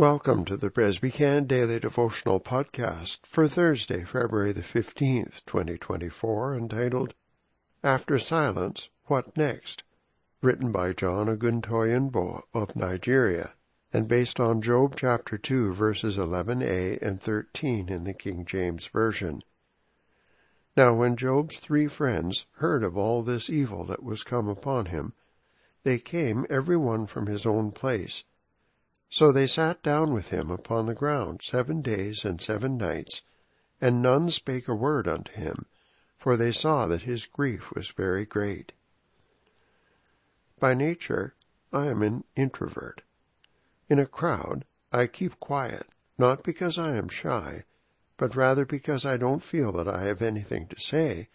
Welcome to the Presbycan Daily Devotional Podcast for Thursday, February the 15th, 2024, entitled After Silence, What Next? Written by John Oguntoyinbo of Nigeria and based on Job chapter 2 verses 11a and 13 in the King James Version. Now when Job's three friends heard of all this evil that was come upon him, they came every one from his own place, so they sat down with him upon the ground seven days and seven nights, and none spake a word unto him, for they saw that his grief was very great. By nature, I am an introvert. In a crowd, I keep quiet, not because I am shy, but rather because I don't feel that I have anything to say,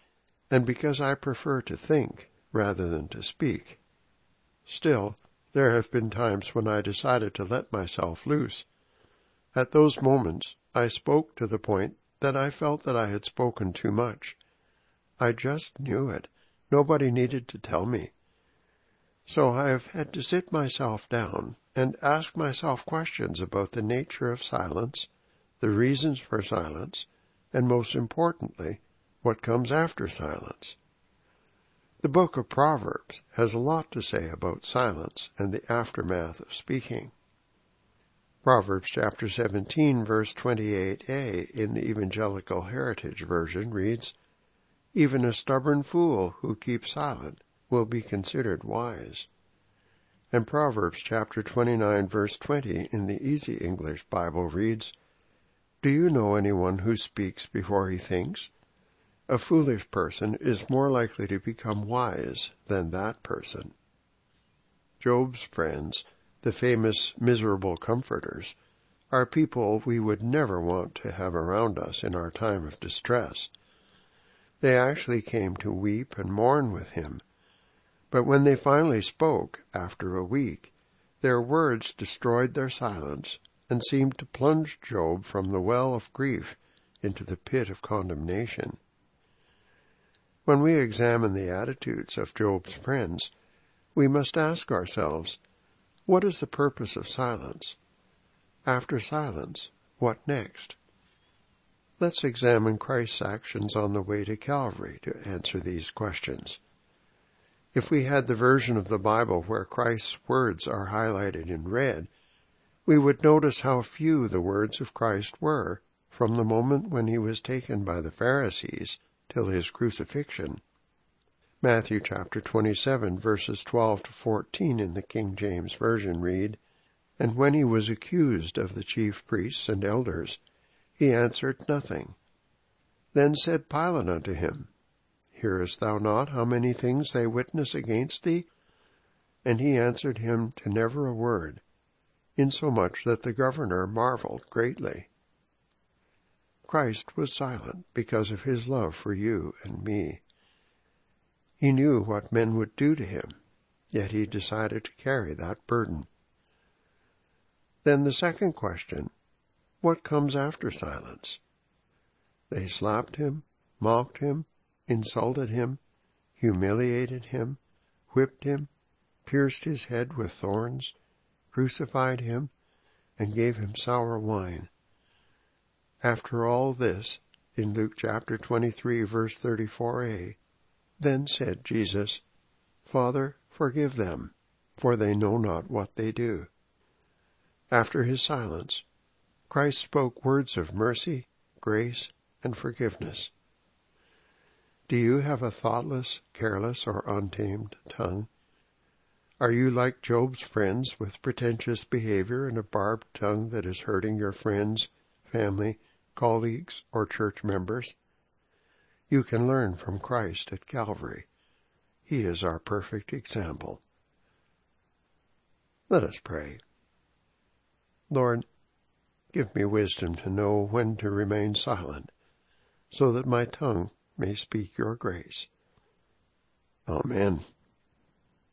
and because I prefer to think rather than to speak. Still, there have been times when I decided to let myself loose. At those moments, I spoke to the point that I felt that I had spoken too much. I just knew it. Nobody needed to tell me. So I have had to sit myself down and ask myself questions about the nature of silence, the reasons for silence, and most importantly, what comes after silence. The book of Proverbs has a lot to say about silence and the aftermath of speaking. Proverbs chapter 17 verse 28a in the Evangelical Heritage Version reads, Even a stubborn fool who keeps silent will be considered wise. And Proverbs chapter 29 verse 20 in the Easy English Bible reads, Do you know anyone who speaks before he thinks? A foolish person is more likely to become wise than that person. Job's friends, the famous miserable comforters, are people we would never want to have around us in our time of distress. They actually came to weep and mourn with him. But when they finally spoke, after a week, their words destroyed their silence and seemed to plunge Job from the well of grief into the pit of condemnation. When we examine the attitudes of Job's friends, we must ask ourselves, what is the purpose of silence? After silence, what next? Let's examine Christ's actions on the way to Calvary to answer these questions. If we had the version of the Bible where Christ's words are highlighted in red, we would notice how few the words of Christ were from the moment when he was taken by the Pharisees till his crucifixion. Matthew chapter 27 verses 12 to 14 in the King James Version read, And when he was accused of the chief priests and elders, he answered nothing. Then said Pilate unto him, Hearest thou not how many things they witness against thee? And he answered him to never a word, insomuch that the governor marveled greatly. Christ was silent because of his love for you and me. He knew what men would do to him, yet he decided to carry that burden. Then the second question, what comes after silence? They slapped him, mocked him, insulted him, humiliated him, whipped him, pierced his head with thorns, crucified him, and gave him sour wine. After all this, in Luke chapter 23 verse 34a, then said Jesus, Father, forgive them, for they know not what they do. After his silence, Christ spoke words of mercy, grace, and forgiveness. Do you have a thoughtless, careless, or untamed tongue? Are you like Job's friends with pretentious behavior and a barbed tongue that is hurting your friends, family, colleagues, or church members. You can learn from Christ at Calvary. He is our perfect example. Let us pray. Lord, give me wisdom to know when to remain silent, so that my tongue may speak your grace. Amen.